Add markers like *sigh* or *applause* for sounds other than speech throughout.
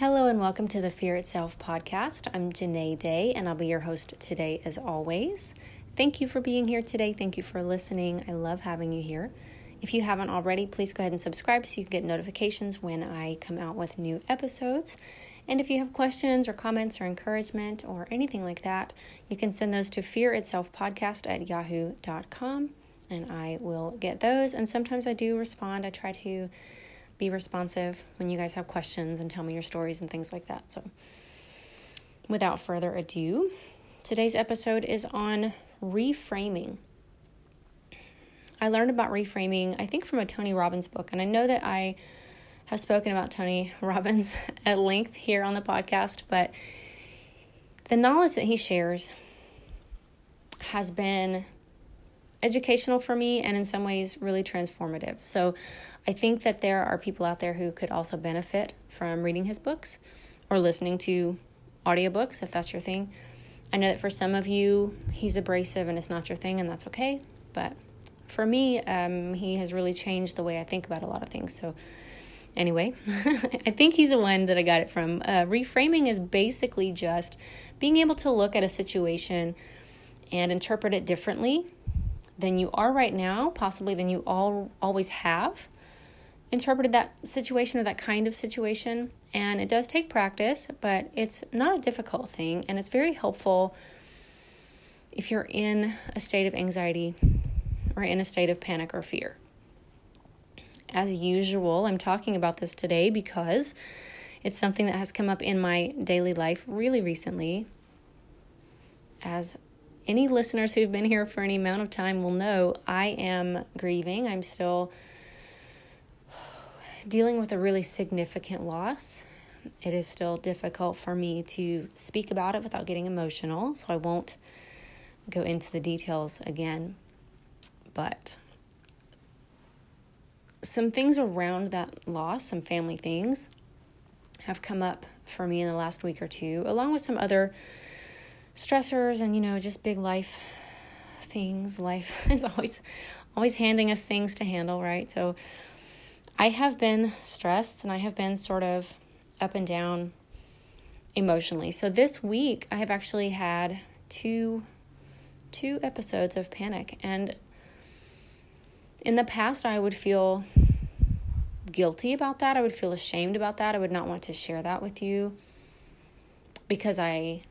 Hello and welcome to the Fear Itself podcast. I'm Janae Day and I'll be your host today as always. Thank you for being here today. Thank you for listening. I love having you here. If you haven't already, please go ahead and subscribe so you can get notifications when I come out with new episodes. And if you have questions or comments or encouragement or anything like that, you can send those to fearitselfpodcast at yahoo.com and I will get those. And sometimes I do respond. I try to be responsive when you guys have questions and tell me your stories and things like that. So, without further ado, today's episode is on reframing. I learned about reframing, I think, from a Tony Robbins book, and I know that I have spoken about Tony *laughs* Robbins at length here on the podcast, but the knowledge that he shares has been educational for me and in some ways really transformative. So I think that there are people out there who could also benefit from reading his books or listening to audiobooks if that's your thing. I know that for some of you, he's abrasive and it's not your thing, and that's okay. But for me, um, he has really changed the way I think about a lot of things. So, anyway, *laughs* I think he's the one that I got it from. Uh, reframing is basically just being able to look at a situation and interpret it differently than you are right now, possibly than you all always have interpreted that situation or that kind of situation. And it does take practice, but it's not a difficult thing. And it's very helpful if you're in a state of anxiety or in a state of panic or fear. As usual, I'm talking about this today because it's something that has come up in my daily life really recently. As any listeners who've been here for any amount of time will know, I am grieving. I'm still dealing with a really significant loss. It is still difficult for me to speak about it without getting emotional, so I won't go into the details again. But some things around that loss, some family things, have come up for me in the last week or two, along with some other stressors and, you know, just big life things. Life *laughs* is always always handing us things to handle, right? So I have been stressed and I have been sort of up and down emotionally. So this week I have actually had two two episodes of panic and in the past I would feel guilty about that. I would feel ashamed about that. I would not want to share that with you because I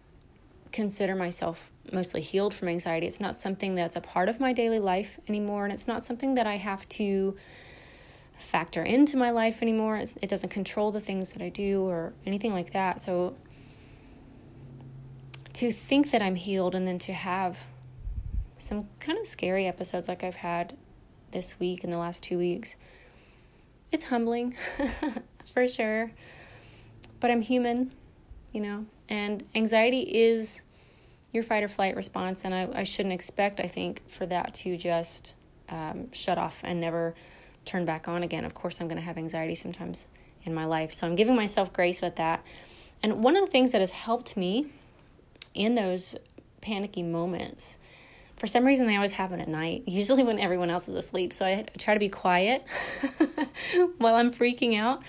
consider myself mostly healed from anxiety. It's not something that's a part of my daily life anymore and it's not something that I have to factor into my life anymore. It's, it doesn't control the things that I do or anything like that. So to think that I'm healed and then to have some kind of scary episodes like I've had this week and the last two weeks, it's humbling *laughs* for sure. But I'm human, you know, and anxiety is your fight or flight response. And I, I shouldn't expect, I think, for that to just um, shut off and never turn back on again. Of course, I'm going to have anxiety sometimes in my life. So I'm giving myself grace with that. And one of the things that has helped me in those panicky moments, for some reason, they always happen at night, *laughs* usually when everyone else is asleep. So I try to be quiet *laughs* while I'm freaking out.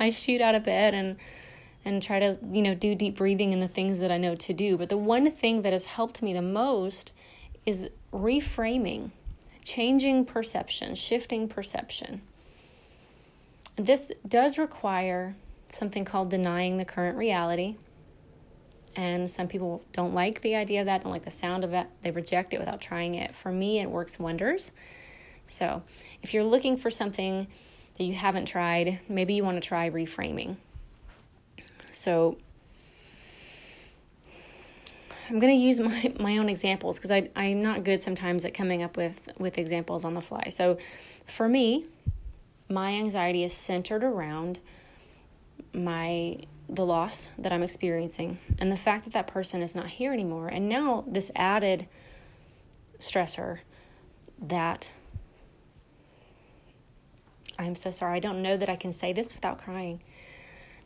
I shoot out of bed and and try to, you know, do deep breathing and the things that I know to do. But the one thing that has helped me the most is reframing changing perception, shifting perception. This does require something called denying the current reality. And some people don't like the idea of that, don't like the sound of it. They reject it without trying it. For me, it works wonders. So, if you're looking for something that you haven't tried, maybe you want to try reframing. So, I'm going to use my, my own examples because I I'm not good sometimes at coming up with, with examples on the fly. So for me, my anxiety is centered around my the loss that I'm experiencing and the fact that that person is not here anymore. And now this added stressor that I'm so sorry. I don't know that I can say this without crying.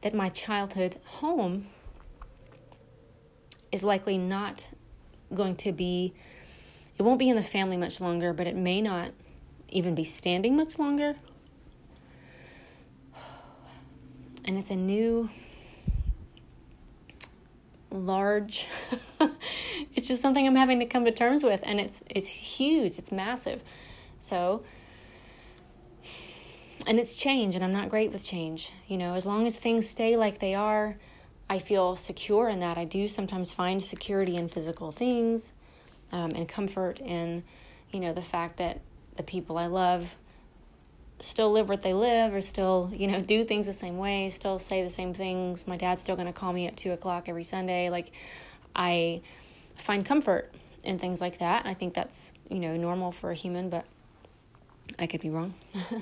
That my childhood home is likely not going to be, it won't be in the family much longer, but it may not even be standing much longer. And it's a new large. *laughs* it's just something I'm having to come to terms with and it's it's huge, it's massive. So and it's change and I'm not great with change. You know, as long as things stay like they are, I feel secure in that. I do sometimes find security in physical things um, and comfort in, you know, the fact that the people I love still live what they live or still, you know, do things the same way, still say the same things. My dad's still going to call me at two o'clock every Sunday. Like, I find comfort in things like that. I think that's, you know, normal for a human, but I could be wrong. *laughs*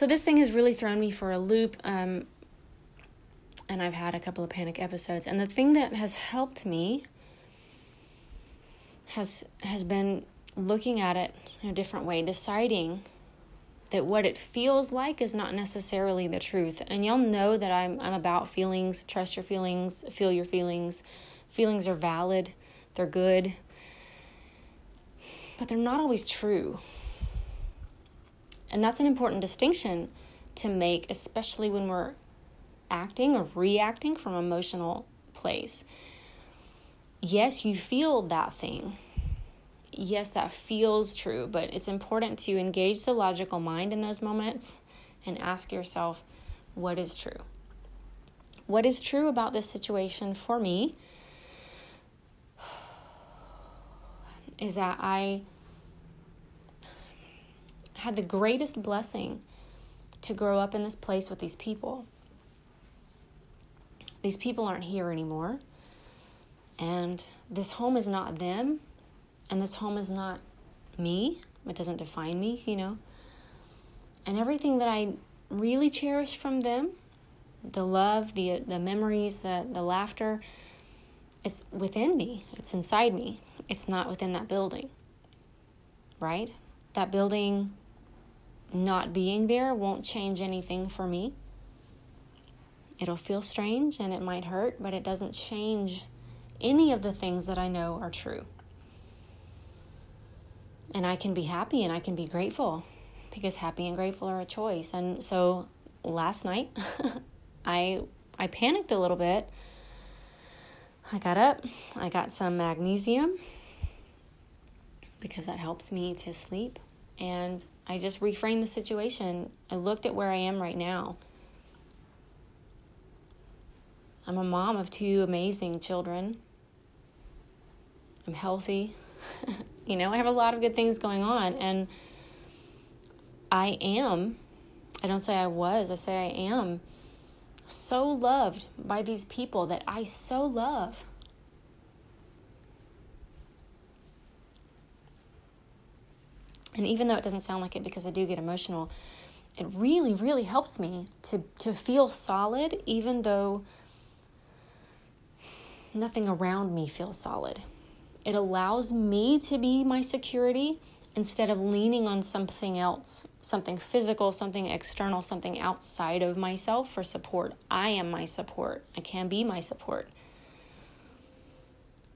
so this thing has really thrown me for a loop. Um, and I've had a couple of panic episodes. And the thing that has helped me has has been looking at it in a different way, deciding that what it feels like is not necessarily the truth. And y'all know that I'm I'm about feelings, trust your feelings, feel your feelings. Feelings are valid, they're good. But they're not always true. And that's an important distinction to make, especially when we're acting or reacting from emotional place. Yes, you feel that thing yes, that feels true, but it's important to engage the logical mind in those moments and ask yourself, what is true? What is true about this situation for me *sighs* is that I had the greatest blessing to grow up in this place with these people. These people aren't here anymore. And this home is not them, and this home is not me, it doesn't define me, you know. And everything that I really cherish from them, the love, the the memories, the the laughter, it's within me. It's inside me. It's not within that building. Right? That building not being there won't change anything for me. It'll feel strange and it might hurt, but it doesn't change any of the things that I know are true and I can be happy and I can be grateful because happy and grateful are a choice. And so last night *laughs* I I panicked a little bit. I got up, I got some magnesium because that helps me to sleep and I just reframed the situation. I looked at where I am right now. I'm a mom of two amazing children. I'm healthy. *laughs* you know, I have a lot of good things going on. And I am, I don't say I was, I say I am so loved by these people that I so love. And even though it doesn't sound like it because I do get emotional, it really, really helps me to, to feel solid, even though nothing around me feels solid. It allows me to be my security instead of leaning on something else, something physical, something external, something outside of myself for support. I am my support. I can be my support.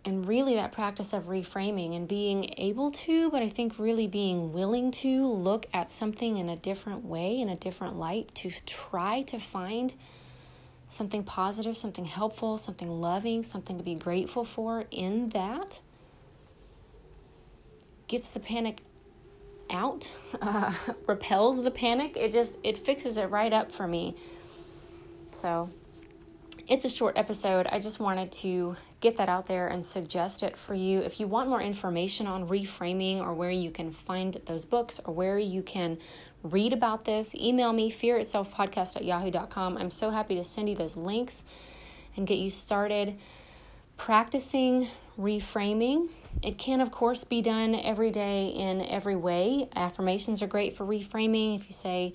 And really, that practice of reframing and being able to, but I think really being willing to look at something in a different way, in a different light, to try to find something positive, something helpful, something loving, something to be grateful for in that gets the panic out, *laughs* uh, repels the panic. It just it fixes it right up for me. So it's a short episode. I just wanted to get that out there and suggest it for you. If you want more information on reframing or where you can find those books or where you can read about this, email me fearitselfpodcast at yahoo.com. I'm so happy to send you those links and get you started practicing reframing it can, of course, be done every day in every way. Affirmations are great for reframing. If you say,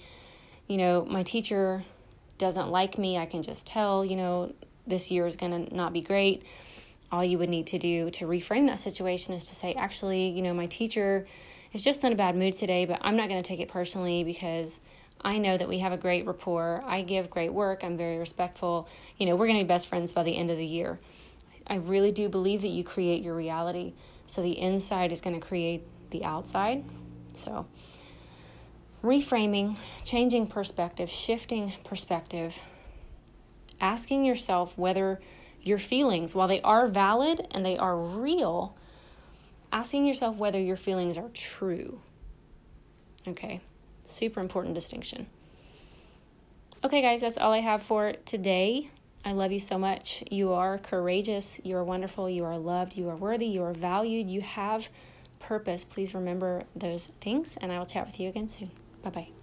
you know, my teacher doesn't like me, I can just tell, you know, this year is going to not be great. All you would need to do to reframe that situation is to say, actually, you know, my teacher is just in a bad mood today, but I'm not going to take it personally because I know that we have a great rapport. I give great work. I'm very respectful. You know, we're going to be best friends by the end of the year. I really do believe that you create your reality. So the inside is going to create the outside. So reframing, changing perspective, shifting perspective, asking yourself whether your feelings, while they are valid and they are real, asking yourself whether your feelings are true. Okay, super important distinction. Okay, guys, that's all I have for today. I love you so much. You are courageous. You are wonderful. You are loved. You are worthy. You are valued. You have purpose. Please remember those things, and I will chat with you again soon. Bye bye.